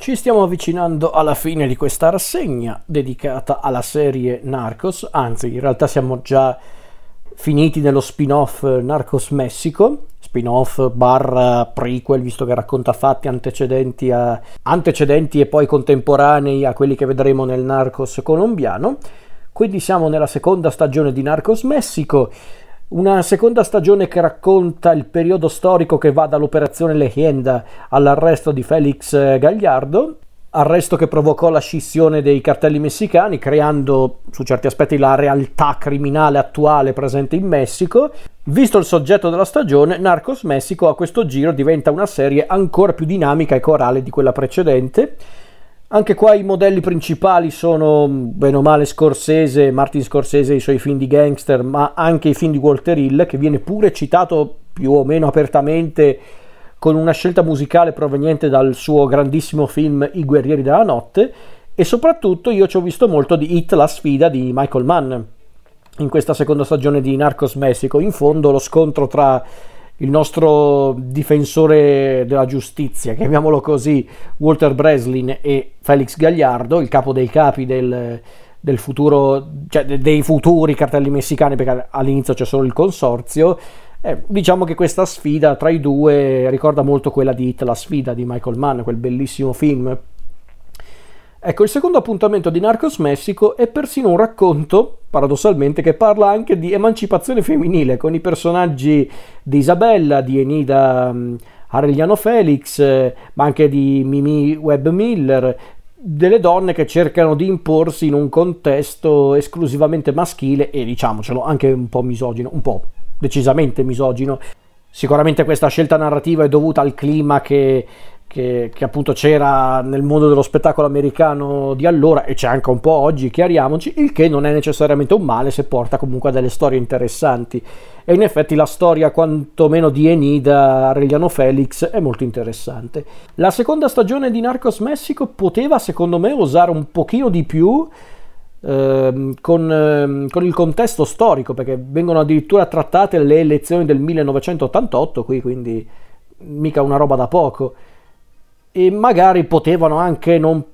Ci stiamo avvicinando alla fine di questa rassegna dedicata alla serie Narcos, anzi in realtà siamo già finiti nello spin-off Narcos Messico, spin-off barra prequel visto che racconta fatti antecedenti, a, antecedenti e poi contemporanei a quelli che vedremo nel Narcos colombiano. Quindi siamo nella seconda stagione di Narcos Messico. Una seconda stagione che racconta il periodo storico che va dall'operazione Legenda all'arresto di Felix eh, Gagliardo, arresto che provocò la scissione dei cartelli messicani, creando su certi aspetti la realtà criminale attuale presente in Messico. Visto il soggetto della stagione, Narcos Messico a questo giro diventa una serie ancora più dinamica e corale di quella precedente anche qua i modelli principali sono bene o male Scorsese, Martin Scorsese e i suoi film di gangster, ma anche i film di Walter Hill, che viene pure citato più o meno apertamente con una scelta musicale proveniente dal suo grandissimo film I guerrieri della notte. E soprattutto io ci ho visto molto di Hit, la sfida di Michael Mann in questa seconda stagione di Narcos Messico. In fondo lo scontro tra il nostro difensore della giustizia, chiamiamolo così, Walter Breslin e Felix Gagliardo, il capo dei capi del, del futuro, cioè dei futuri cartelli messicani, perché all'inizio c'è solo il consorzio. Eh, diciamo che questa sfida tra i due ricorda molto quella di Hit, la sfida di Michael Mann, quel bellissimo film Ecco, il secondo appuntamento di Narcos Messico è persino un racconto, paradossalmente, che parla anche di emancipazione femminile, con i personaggi di Isabella, di Enida um, Aureliano Felix, eh, ma anche di Mimi Webb Miller, delle donne che cercano di imporsi in un contesto esclusivamente maschile e diciamocelo anche un po' misogino, un po' decisamente misogino. Sicuramente questa scelta narrativa è dovuta al clima che che, che, appunto c'era nel mondo dello spettacolo americano di allora e c'è anche un po' oggi, chiariamoci, il che non è necessariamente un male se porta comunque a delle storie interessanti. E in effetti la storia quantomeno di Enida Aureliano Felix è molto interessante. La seconda stagione di Narcos Messico poteva secondo me osare un pochino di più ehm, con, ehm, con, il contesto storico, perché vengono addirittura trattate le elezioni del 1988, qui quindi mica una roba da poco. E magari potevano anche non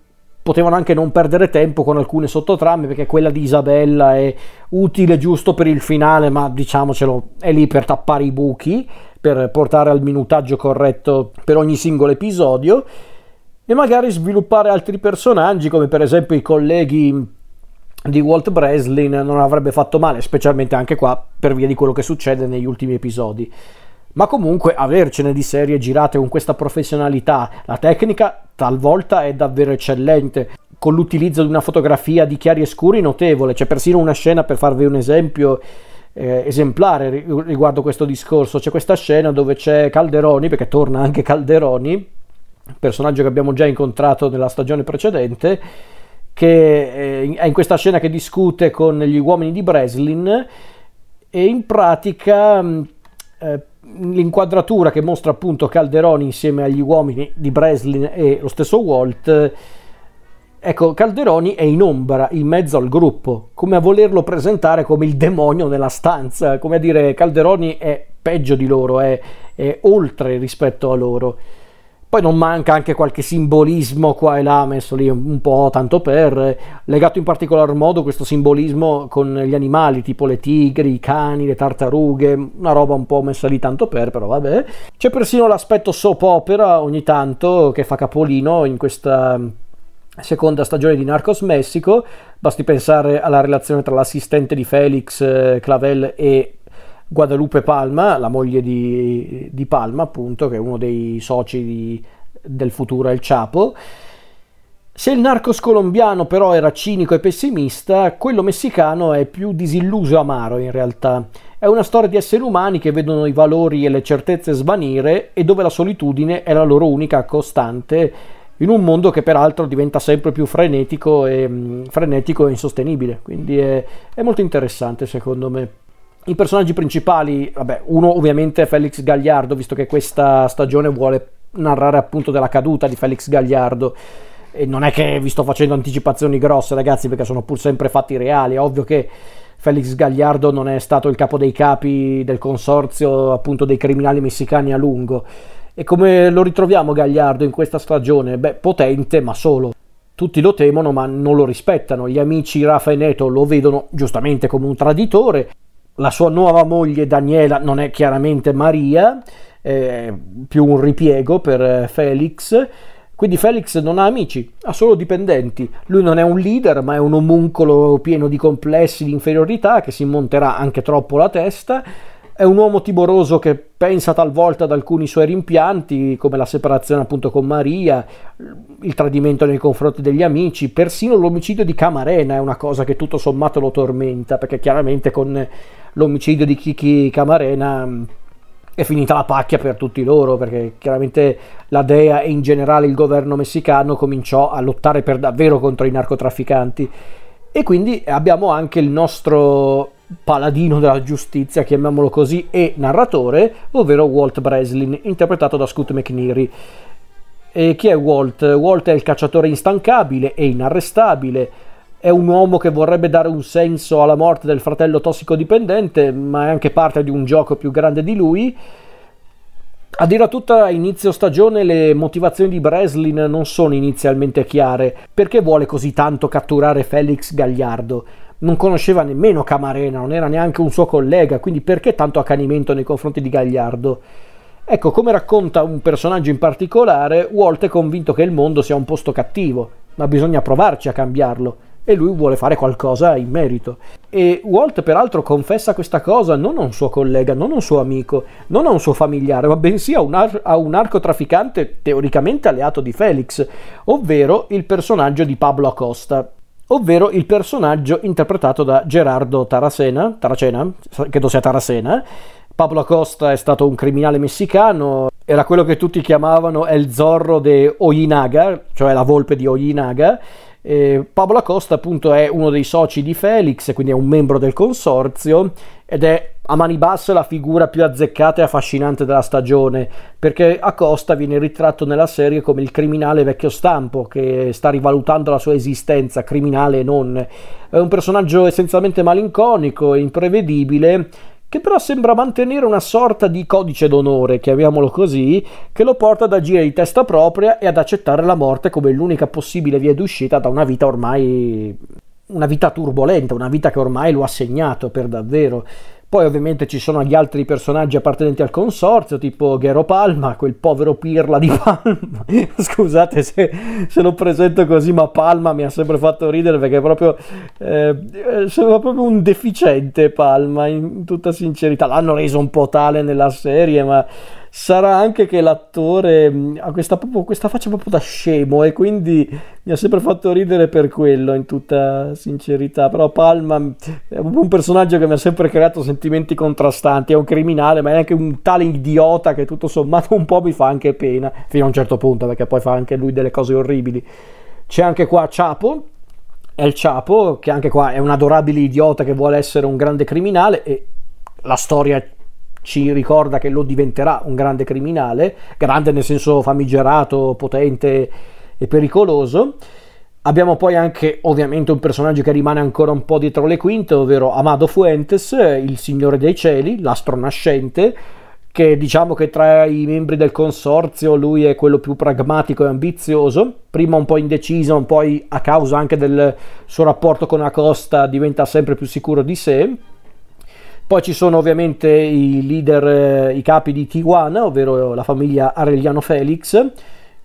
potevano anche non perdere tempo con alcune sottotrame perché quella di Isabella è utile giusto per il finale ma diciamocelo è lì per tappare i buchi per portare al minutaggio corretto per ogni singolo episodio e magari sviluppare altri personaggi come per esempio i colleghi di Walt Breslin non avrebbe fatto male specialmente anche qua per via di quello che succede negli ultimi episodi. Ma comunque avercene di serie girate con questa professionalità, la tecnica talvolta è davvero eccellente, con l'utilizzo di una fotografia di chiari e scuri notevole, c'è persino una scena per farvi un esempio eh, esemplare riguardo questo discorso, c'è questa scena dove c'è Calderoni, perché torna anche Calderoni, personaggio che abbiamo già incontrato nella stagione precedente, che eh, è in questa scena che discute con gli uomini di Breslin e in pratica eh, l'inquadratura che mostra appunto Calderoni insieme agli uomini di Breslin e lo stesso Walt, ecco, Calderoni è in ombra, in mezzo al gruppo, come a volerlo presentare come il demonio nella stanza, come a dire Calderoni è peggio di loro, è, è oltre rispetto a loro. Poi non manca anche qualche simbolismo qua e là, messo lì un po' tanto per, legato in particolar modo questo simbolismo con gli animali, tipo le tigri, i cani, le tartarughe, una roba un po' messa lì tanto per, però vabbè. C'è persino l'aspetto soap opera ogni tanto che fa capolino in questa seconda stagione di Narcos Messico, basti pensare alla relazione tra l'assistente di Felix eh, Clavel e Guadalupe Palma, la moglie di, di Palma, appunto, che è uno dei soci di, del futuro El Chapo. Se il narcos colombiano però era cinico e pessimista, quello messicano è più disilluso e amaro in realtà. È una storia di esseri umani che vedono i valori e le certezze svanire e dove la solitudine è la loro unica costante in un mondo che peraltro diventa sempre più frenetico e, mm, frenetico e insostenibile. Quindi è, è molto interessante secondo me. I personaggi principali, vabbè, uno ovviamente è Felix Gagliardo, visto che questa stagione vuole narrare appunto della caduta di Felix Gagliardo. E non è che vi sto facendo anticipazioni grosse, ragazzi, perché sono pur sempre fatti reali. È ovvio che Felix Gagliardo non è stato il capo dei capi del consorzio appunto dei criminali messicani a lungo E come lo ritroviamo Gagliardo in questa stagione? Beh, potente, ma solo. Tutti lo temono, ma non lo rispettano. Gli amici Rafa e Neto lo vedono giustamente come un traditore. La sua nuova moglie Daniela non è chiaramente Maria, è più un ripiego per Felix quindi Felix non ha amici, ha solo dipendenti. Lui non è un leader, ma è un omuncolo pieno di complessi di inferiorità che si monterà anche troppo la testa. È un uomo timoroso che pensa talvolta ad alcuni suoi rimpianti, come la separazione appunto con Maria, il tradimento nei confronti degli amici, persino l'omicidio di Camarena è una cosa che tutto sommato lo tormenta, perché chiaramente con l'omicidio di Kiki Camarena è finita la pacchia per tutti loro perché chiaramente la DEA e in generale il governo messicano cominciò a lottare per davvero contro i narcotrafficanti. E quindi abbiamo anche il nostro paladino della giustizia, chiamiamolo così, e narratore, ovvero Walt Breslin, interpretato da Scoot McNeary. E chi è Walt? Walt è il cacciatore instancabile e inarrestabile, è un uomo che vorrebbe dare un senso alla morte del fratello tossicodipendente, ma è anche parte di un gioco più grande di lui. A dire a tutta inizio stagione le motivazioni di Breslin non sono inizialmente chiare. Perché vuole così tanto catturare Felix Gagliardo? Non conosceva nemmeno Camarena, non era neanche un suo collega, quindi perché tanto accanimento nei confronti di Gagliardo? Ecco, come racconta un personaggio in particolare, Walt è convinto che il mondo sia un posto cattivo, ma bisogna provarci a cambiarlo e lui vuole fare qualcosa in merito. E Walt peraltro confessa questa cosa non a un suo collega, non a un suo amico, non a un suo familiare, ma bensì a un, ar- a un narcotrafficante teoricamente alleato di Felix, ovvero il personaggio di Pablo Acosta. Ovvero il personaggio interpretato da Gerardo Taracena, Taracena, credo sia Taracena. Pablo Acosta è stato un criminale messicano, era quello che tutti chiamavano El Zorro de Oyinaga, cioè la volpe di Oyinaga, eh, Pablo Acosta appunto è uno dei soci di Felix, quindi è un membro del consorzio ed è a mani basse la figura più azzeccata e affascinante della stagione, perché Acosta viene ritratto nella serie come il criminale vecchio stampo che sta rivalutando la sua esistenza, criminale e non. È un personaggio essenzialmente malinconico e imprevedibile che però sembra mantenere una sorta di codice d'onore, chiamiamolo così, che lo porta ad agire di testa propria e ad accettare la morte come l'unica possibile via d'uscita da una vita ormai una vita turbolenta, una vita che ormai lo ha segnato per davvero. Poi ovviamente ci sono gli altri personaggi appartenenti al consorzio, tipo Gero Palma, quel povero pirla di Palma. Scusate se, se, lo presento così, ma Palma mi ha sempre fatto ridere perché proprio, eh, sembra proprio un deficiente Palma, in tutta sincerità. L'hanno reso un po' tale nella serie, ma sarà anche che l'attore mm, ha questa, proprio, questa faccia proprio da scemo e quindi mi ha sempre fatto ridere per quello in tutta sincerità. Però Palma mm, è proprio un personaggio che mi ha sempre creato sentimenti contrastanti. È un criminale ma è anche un tale idiota che tutto sommato un po' mi fa anche pena fino a un certo punto perché poi fa anche lui delle cose orribili. C'è anche qua Chapo è il Chapo che anche qua è un adorabile idiota che vuole essere un grande criminale e la storia ci ricorda che lo diventerà un grande criminale, grande nel senso famigerato, potente e pericoloso. Abbiamo poi anche ovviamente un personaggio che rimane ancora un po' dietro le quinte, ovvero Amado Fuentes, il Signore dei Cieli, l'astro nascente, che diciamo che tra i membri del consorzio lui è quello più pragmatico e ambizioso, prima un po' indeciso, poi a causa anche del suo rapporto con Acosta diventa sempre più sicuro di sé poi ci sono ovviamente i leader, eh, i capi di Tijuana, ovvero la famiglia Arellano Felix,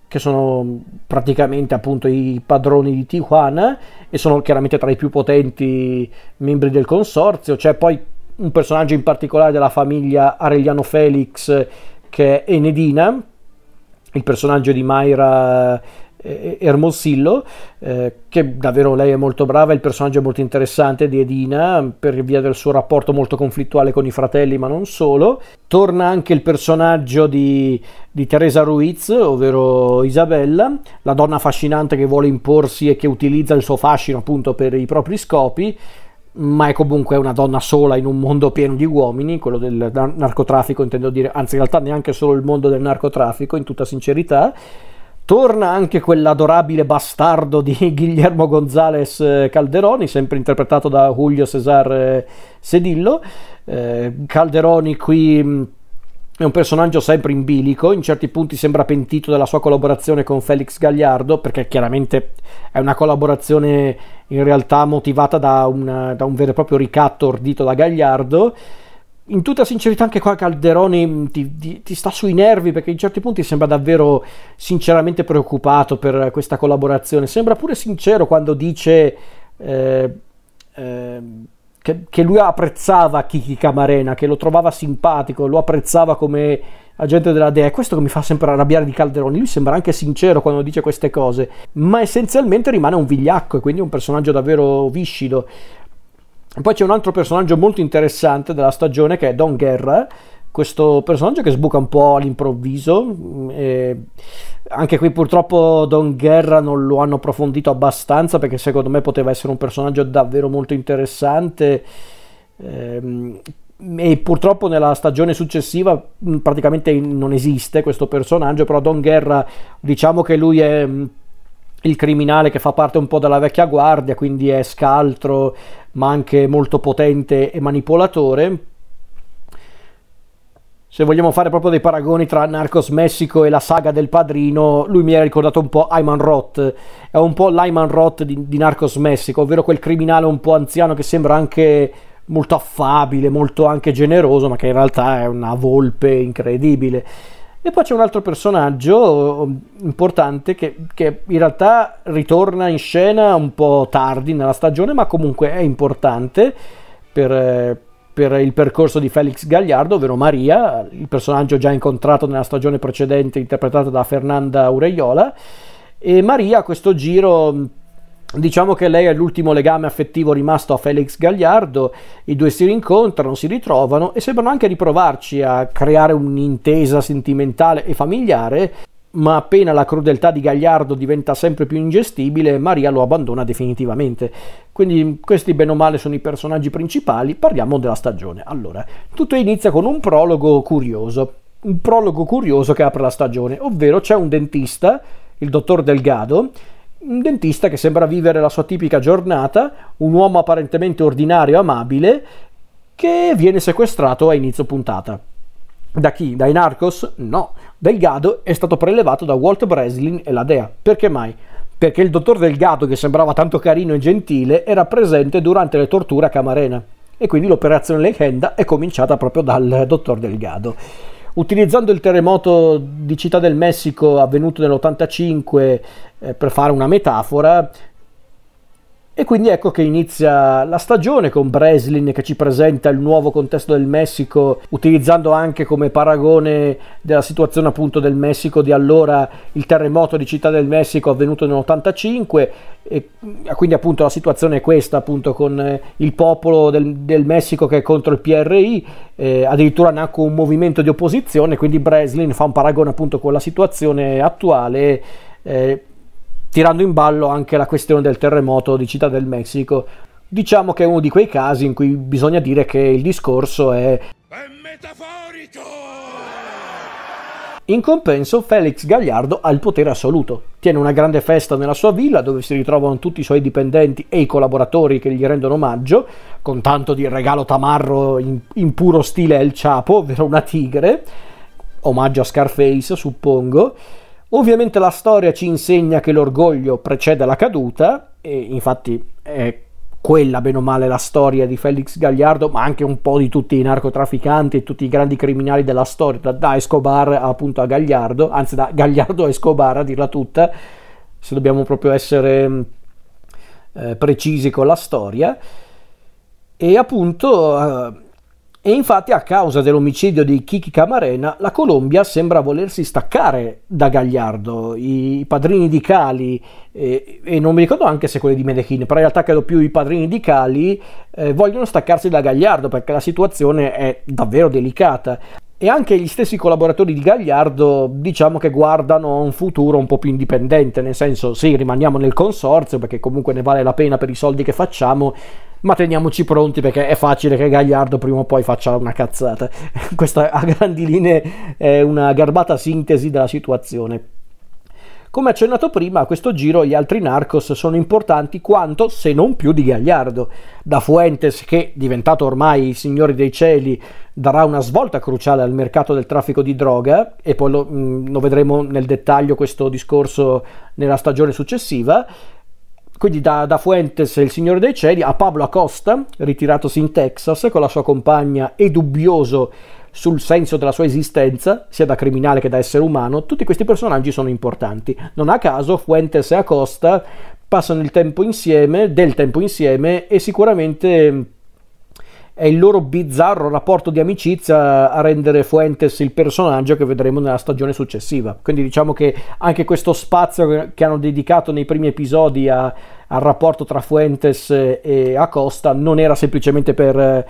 che sono praticamente appunto i padroni di Tijuana e sono chiaramente tra i più potenti membri del consorzio. C'è poi un personaggio in particolare della famiglia Arellano Felix che è Enedina, il personaggio di Mayra Ermosillo, eh, che davvero lei è molto brava, il personaggio è molto interessante di Edina per via del suo rapporto molto conflittuale con i fratelli, ma non solo. Torna anche il personaggio di, di Teresa Ruiz, ovvero Isabella, la donna affascinante che vuole imporsi e che utilizza il suo fascino appunto per i propri scopi ma è comunque una donna sola in un mondo pieno di uomini, quello del narcotraffico intendo dire, anzi in realtà neanche solo il mondo del narcotraffico, in tutta sincerità, Torna anche quell'adorabile bastardo di Guillermo González eh, Calderoni, sempre interpretato da Julio Cesar eh, Sedillo. Eh, Calderoni qui mm, è un personaggio sempre in bilico, in certi punti sembra pentito della sua collaborazione con Felix Gagliardo, perché chiaramente è una collaborazione in realtà motivata da, una, da un vero e proprio ricatto ordito da Gagliardo. In tutta sincerità anche qua Calderoni ti, ti, ti, sta sui nervi perché in certi punti sembra davvero sinceramente preoccupato per questa collaborazione. Sembra pure sincero quando dice... Eh, eh, che, che, lui apprezzava Kiki Camarena, che lo trovava simpatico, lo apprezzava come agente della DEA. È questo che mi fa sempre arrabbiare di Calderoni. Lui sembra anche sincero quando dice queste cose, ma essenzialmente rimane un vigliacco e quindi un personaggio davvero viscido. Poi c'è un altro personaggio molto interessante della stagione che è Don Guerra, questo personaggio che sbuca un po' all'improvviso. Eh, anche qui purtroppo Don Guerra non lo hanno approfondito abbastanza perché secondo me poteva essere un personaggio davvero molto interessante. Eh, e purtroppo nella stagione successiva mm, praticamente non esiste questo personaggio, però Don Guerra diciamo che lui è mm, il criminale che fa parte un po' della vecchia guardia, quindi è scaltro ma anche molto potente e manipolatore se vogliamo fare proprio dei paragoni tra Narcos Messico e la saga del padrino, lui mi ha ricordato un po' Ayman Roth, è un po' l'Ayman Roth di, di Narcos Messico, ovvero quel criminale un po' anziano che sembra anche molto affabile, molto anche generoso, ma che in realtà è una volpe incredibile. E poi c'è un altro personaggio importante che, che, in realtà ritorna in scena un po' tardi nella stagione, ma comunque è importante per, per il percorso di Felix Gagliardo, ovvero Maria, il personaggio già incontrato nella stagione precedente interpretato da Fernanda Ureiola. E Maria a questo giro Diciamo che lei è l'ultimo legame affettivo rimasto a Felix Gagliardo, i due si rincontrano, si ritrovano e sembrano anche riprovarci a creare un'intesa sentimentale e familiare ma appena la crudeltà di Gagliardo diventa sempre più ingestibile, Maria lo abbandona definitivamente. Quindi questi bene o male sono i personaggi principali, parliamo della stagione. Allora, tutto inizia con un prologo curioso, un prologo curioso che apre la stagione, ovvero c'è un dentista, il dottor Delgado, un dentista che sembra vivere la sua tipica giornata, un uomo apparentemente ordinario e amabile, che viene sequestrato a inizio puntata. Da chi? Dai Narcos? No. Delgado è stato prelevato da Walt Breslin e la Dea. Perché mai? Perché il dottor Delgado, che sembrava tanto carino e gentile, era presente durante le torture a Camarena. E quindi l'operazione Legenda è cominciata proprio dal dottor Delgado. Utilizzando il terremoto di Città del Messico avvenuto nell'85 eh, per fare una metafora, e quindi ecco che inizia la stagione con Breslin che ci presenta il nuovo contesto del Messico, utilizzando anche come paragone della situazione appunto del Messico di allora il terremoto di Città del Messico avvenuto nell'85 e quindi appunto la situazione è questa appunto con eh, il popolo del, del Messico che è contro il PRI, eh, addirittura nacque un movimento di opposizione, quindi Breslin fa un paragone appunto con la situazione attuale. Eh, tirando in ballo anche la questione del terremoto di Città del Messico. Diciamo che è uno di quei casi in cui bisogna dire che il discorso è... È metaforico! In compenso, Felix Gagliardo ha il potere assoluto. Tiene una grande festa nella sua villa dove si ritrovano tutti i suoi dipendenti e i collaboratori che gli rendono omaggio, con tanto di regalo tamarro in, in puro stile El Chapo, ovvero una tigre, omaggio a Scarface, suppongo. Ovviamente la storia ci insegna che l'orgoglio precede la caduta, e infatti è quella bene o male la storia di Felix Gagliardo, ma anche un po' di tutti i narcotrafficanti e tutti i grandi criminali della storia, da, Escobar appunto a Gagliardo, anzi da Gagliardo a Escobar a dirla tutta, se dobbiamo proprio essere eh, precisi con la storia. E appunto eh, e infatti a causa dell'omicidio di Kiki Camarena la Colombia sembra volersi staccare da Gagliardo, i padrini di Cali eh, e non mi ricordo anche se quelli di Medellin, però in realtà credo più i padrini di Cali eh, vogliono staccarsi da Gagliardo perché la situazione è davvero delicata. E anche gli stessi collaboratori di Gagliardo diciamo che guardano a un futuro un po' più indipendente, nel senso sì rimaniamo nel consorzio perché comunque ne vale la pena per i soldi che facciamo, ma teniamoci pronti perché è facile che Gagliardo prima o poi faccia una cazzata. Questa a grandi linee è una garbata sintesi della situazione. Come accennato prima, a questo giro gli altri Narcos sono importanti quanto, se non più, di Gagliardo. Da Fuentes, che diventato ormai il signore dei cieli, darà una svolta cruciale al mercato del traffico di droga, e poi lo, mm, lo vedremo nel dettaglio questo discorso nella stagione successiva. Quindi da, da, Fuentes, il signore dei cieli, a Pablo Acosta, ritiratosi in Texas con la sua compagna e dubbioso sul senso della sua esistenza, sia da criminale che da essere umano, tutti questi personaggi sono importanti. Non a caso Fuentes e Acosta passano il tempo insieme, del tempo insieme e sicuramente è il loro bizzarro rapporto di amicizia a rendere Fuentes il personaggio che vedremo nella stagione successiva. Quindi diciamo che anche questo spazio che hanno dedicato nei primi episodi a, al rapporto tra Fuentes e Acosta non era semplicemente per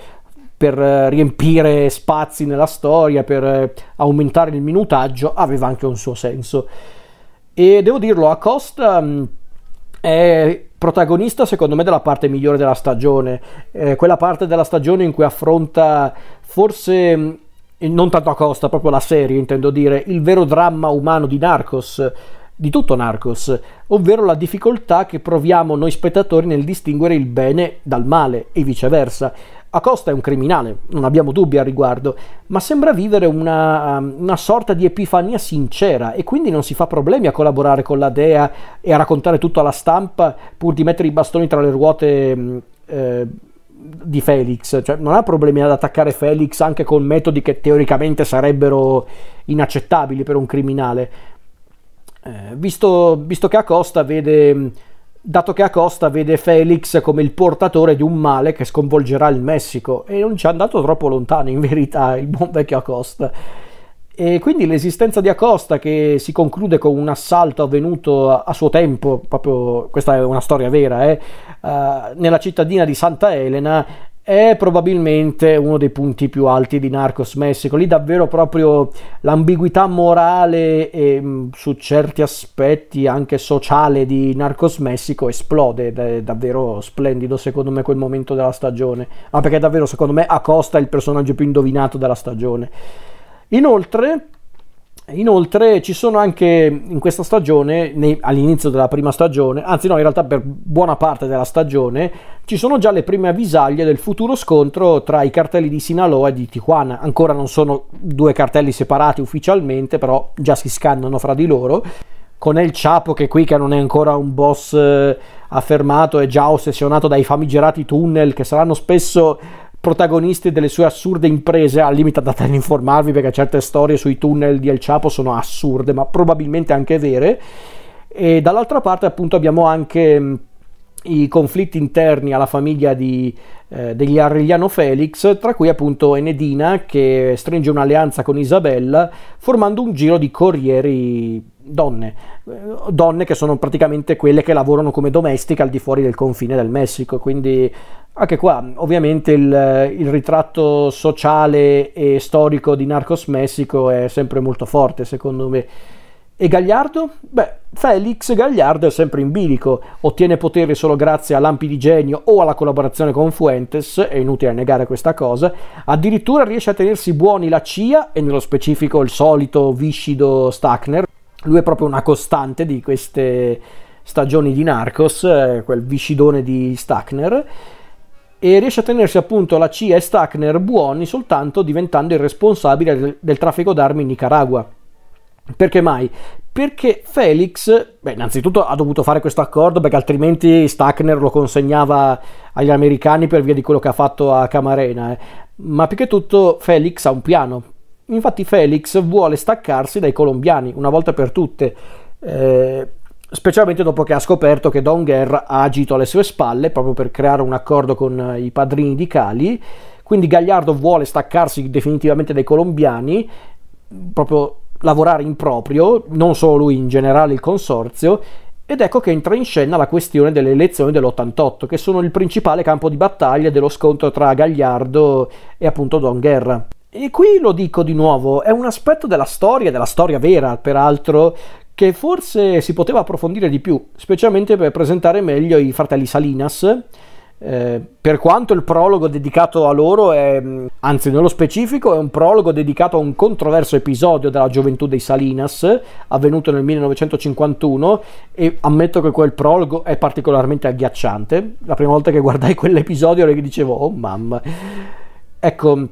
per riempire spazi nella storia, per aumentare il minutaggio, aveva anche un suo senso. E devo dirlo, Acosta è protagonista secondo me della parte migliore della stagione, eh, quella parte della stagione in cui affronta forse mm, non tanto Acosta, proprio la serie intendo dire, il vero dramma umano di Narcos, di tutto Narcos, ovvero la difficoltà che proviamo noi spettatori nel distinguere il bene dal male e viceversa. Acosta è un criminale, non abbiamo dubbi al riguardo, ma sembra vivere una, um, una, sorta di epifania sincera e quindi non si fa problemi a collaborare con la Dea e a raccontare tutto alla stampa pur di mettere i bastoni tra le ruote mm, eh, di Felix, cioè non ha problemi ad attaccare Felix anche con metodi che teoricamente sarebbero inaccettabili per un criminale. Eh, visto, visto che Acosta vede dato che Acosta vede Felix come il portatore di un male che sconvolgerà il Messico e non ci è andato troppo lontano in verità il buon vecchio Acosta. E quindi l'esistenza di Acosta che si conclude con un assalto avvenuto a, a suo tempo, proprio questa è una storia vera, eh, uh, nella cittadina di Santa Elena è probabilmente uno dei punti più alti di Narcos Messico. Lì davvero proprio l'ambiguità morale e mm, su certi aspetti anche sociale di Narcos Messico esplode ed è davvero splendido secondo me quel momento della stagione. Ma perché davvero secondo me Acosta è il personaggio più indovinato della stagione. Inoltre Inoltre ci sono anche in questa stagione, nei, all'inizio della prima stagione, anzi no, in realtà per buona parte della stagione, ci sono già le prime avvisaglie del futuro scontro tra i cartelli di Sinaloa e di Tijuana. Ancora non sono due cartelli separati ufficialmente, però già si scannano fra di loro. Con El Chapo che qui che non è ancora un boss eh, affermato è già ossessionato dai famigerati tunnel che saranno spesso protagonisti delle sue assurde imprese, al limite da informarvi perché certe storie sui tunnel di El Chapo sono assurde, ma probabilmente anche vere. E dall'altra parte appunto abbiamo anche i conflitti interni alla famiglia di, eh, degli Arregliano Felix, tra cui appunto Enedina che stringe un'alleanza con Isabella formando un giro di corrieri donne, donne che sono praticamente quelle che lavorano come domestiche al di fuori del confine del Messico, quindi anche qua ovviamente il, il ritratto sociale e storico di Narcos Messico è sempre molto forte secondo me. E Gagliardo? Beh, Felix Gagliardo è sempre in bilico, ottiene potere solo grazie a lampi di genio o alla collaborazione con Fuentes, è inutile negare questa cosa, addirittura riesce a tenersi buoni la CIA e nello specifico il solito viscido Stackner, lui è proprio una costante di queste stagioni di Narcos, eh, quel viscidone di Stackner, e riesce a tenersi appunto la CIA e Stackner buoni soltanto diventando il responsabile del, del traffico d'armi in Nicaragua. Perché mai? Perché Felix, beh, innanzitutto ha dovuto fare questo accordo perché altrimenti Stackner lo consegnava agli americani per via di quello che ha fatto a Camarena, eh. ma più che tutto Felix ha un piano. Infatti Felix vuole staccarsi dai colombiani una volta per tutte, eh, specialmente dopo che ha scoperto che Don Guerra ha agito alle sue spalle proprio per creare un accordo con i padrini di Cali. Quindi Gagliardo vuole staccarsi definitivamente dai colombiani, proprio lavorare in proprio, non solo lui, in generale il consorzio, ed ecco che entra in scena la questione delle elezioni dell'88, che sono il principale campo di battaglia dello scontro tra Gagliardo e appunto Don Guerra. E qui lo dico di nuovo, è un aspetto della storia, della storia vera peraltro, che forse si poteva approfondire di più, specialmente per presentare meglio i fratelli Salinas, Eh, per quanto il prologo dedicato a loro è, anzi nello specifico, è un prologo dedicato a un controverso episodio della gioventù dei Salinas avvenuto nel 1951 e ammetto che quel prologo è particolarmente agghiacciante. La prima volta che guardai quell'episodio dicevo, oh mamma. Ecco,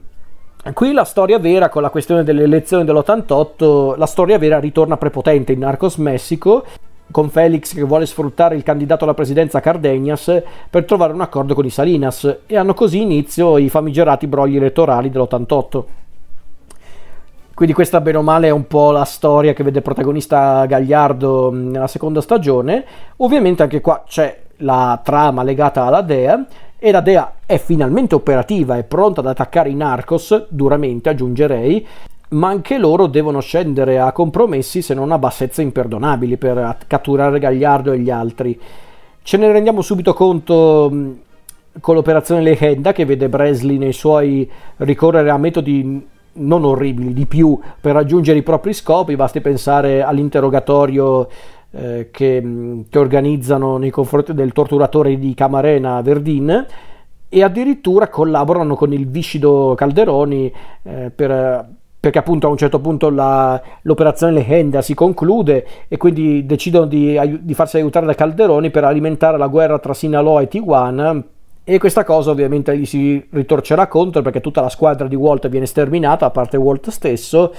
Qui la storia vera, con la questione delle elezioni dell'88, la storia vera ritorna prepotente in Narcos Messico con Felix che vuole sfruttare il candidato alla presidenza Cardenas per trovare un accordo con i Salinas e hanno così inizio i famigerati brogli elettorali dell'88. Quindi questa bene o male è un po' la storia che vede protagonista Gagliardo nella seconda stagione. Ovviamente anche qua c'è la trama legata alla Dea e la Dea è finalmente operativa e pronta ad attaccare i Narcos, duramente aggiungerei, ma anche loro devono scendere a compromessi se non a bassezze imperdonabili per catturare Gagliardo e gli altri. Ce ne rendiamo subito conto con l'operazione Legenda che vede Breslin nei suoi ricorrere a metodi non orribili, di più per raggiungere i propri scopi, basti pensare all'interrogatorio eh, che, che, organizzano nei confronti del torturatore di Camarena Verdin e addirittura collaborano con il viscido Calderoni eh, per perché appunto a un certo punto la, l'operazione Legenda si conclude e quindi decidono di, di, farsi aiutare da Calderoni per alimentare la guerra tra Sinaloa e Tijuana. E questa cosa ovviamente gli si ritorcerà contro perché tutta la squadra di Walt viene sterminata a parte Walt stesso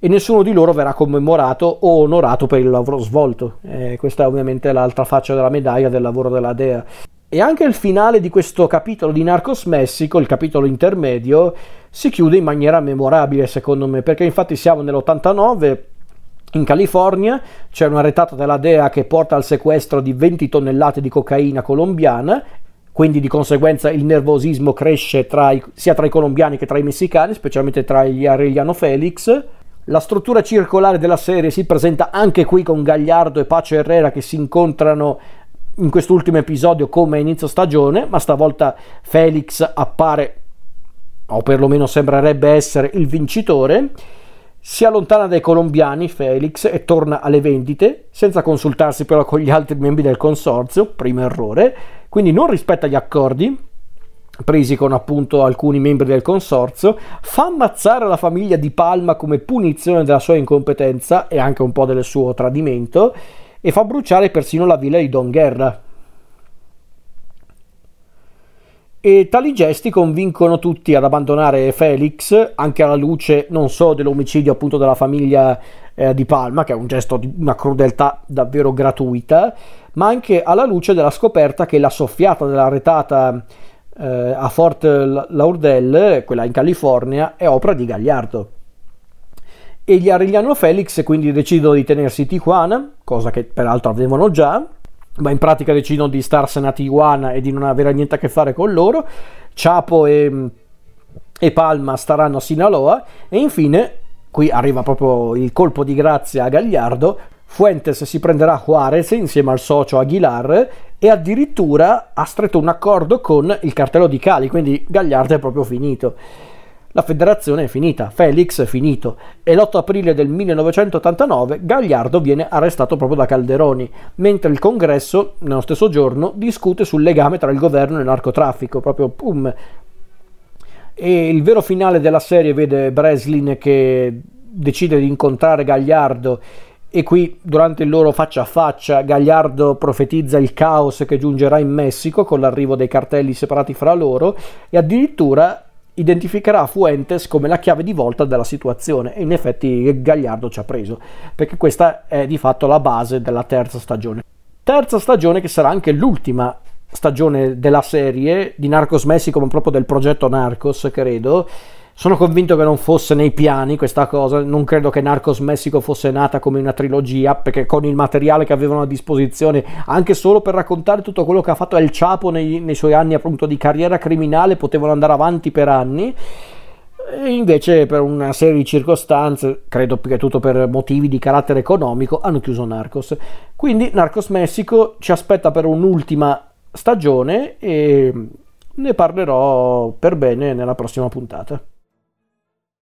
e nessuno di loro verrà commemorato o onorato per il lavoro svolto. Eh, questa è ovviamente l'altra faccia della medaglia del lavoro della Dea. E anche il finale di questo capitolo di Narcos Messico, il capitolo intermedio, si chiude in maniera memorabile secondo me, perché infatti siamo nell'89 in California c'è una retata della DEA che porta al sequestro di 20 tonnellate di cocaina colombiana, quindi di conseguenza il nervosismo cresce tra i, sia tra i colombiani che tra i messicani, specialmente tra gli Arellano Felix. La struttura circolare della serie si presenta anche qui con Gagliardo e Pace Herrera che si incontrano in quest'ultimo episodio come inizio stagione, ma stavolta Felix appare, o perlomeno sembrerebbe essere il vincitore. Si allontana dai colombiani Felix e torna alle vendite, senza consultarsi però con gli altri membri del consorzio, primo errore, quindi non rispetta gli accordi presi con appunto alcuni membri del consorzio, fa ammazzare la famiglia di Palma come punizione della sua incompetenza e anche un po' del suo tradimento e fa bruciare persino la villa di Don Guerra. E tali gesti convincono tutti ad abbandonare Felix, anche alla luce non solo dell'omicidio appunto della famiglia eh, di Palma, che è un gesto di una crudeltà davvero gratuita, ma anche alla luce della scoperta che la soffiata della retata eh, a Fort Lauderdale, quella in California, è opera di Gagliardo e gli Arellano Felix quindi decidono di tenersi Tijuana, cosa che peraltro avevano già, ma in pratica decidono di starsene a Tijuana e di non avere niente a che fare con loro. Chapo e, e Palma staranno a Sinaloa e infine, qui arriva proprio il colpo di grazia a Gagliardo, Fuentes si prenderà Juarez insieme al socio Aguilar e addirittura ha stretto un accordo con il cartello di Cali, quindi Gagliardo è proprio finito. La federazione è finita, Felix è finito e l'8 aprile del 1989 Gagliardo viene arrestato proprio da Calderoni, mentre il congresso, nello stesso giorno, discute sul legame tra il governo e il narcotraffico, proprio pum. E il vero finale della serie vede Breslin che decide di incontrare Gagliardo e qui durante il loro faccia a faccia Gagliardo profetizza il caos che giungerà in Messico con l'arrivo dei cartelli separati fra loro e addirittura identificherà Fuentes come la chiave di volta della situazione e in effetti Gagliardo ci ha preso perché questa è di fatto la base della terza stagione. Terza stagione che sarà anche l'ultima stagione della serie di Narcos Messico ma proprio del progetto Narcos credo sono convinto che non fosse nei piani questa cosa, non credo che Narcos Messico fosse nata come una trilogia, perché con il materiale che avevano a disposizione, anche solo per raccontare tutto quello che ha fatto El Chapo nei, nei suoi anni appunto di carriera criminale, potevano andare avanti per anni. E invece per una serie di circostanze, credo più che tutto per motivi di carattere economico, hanno chiuso Narcos. Quindi Narcos Messico ci aspetta per un'ultima stagione e ne parlerò per bene nella prossima puntata.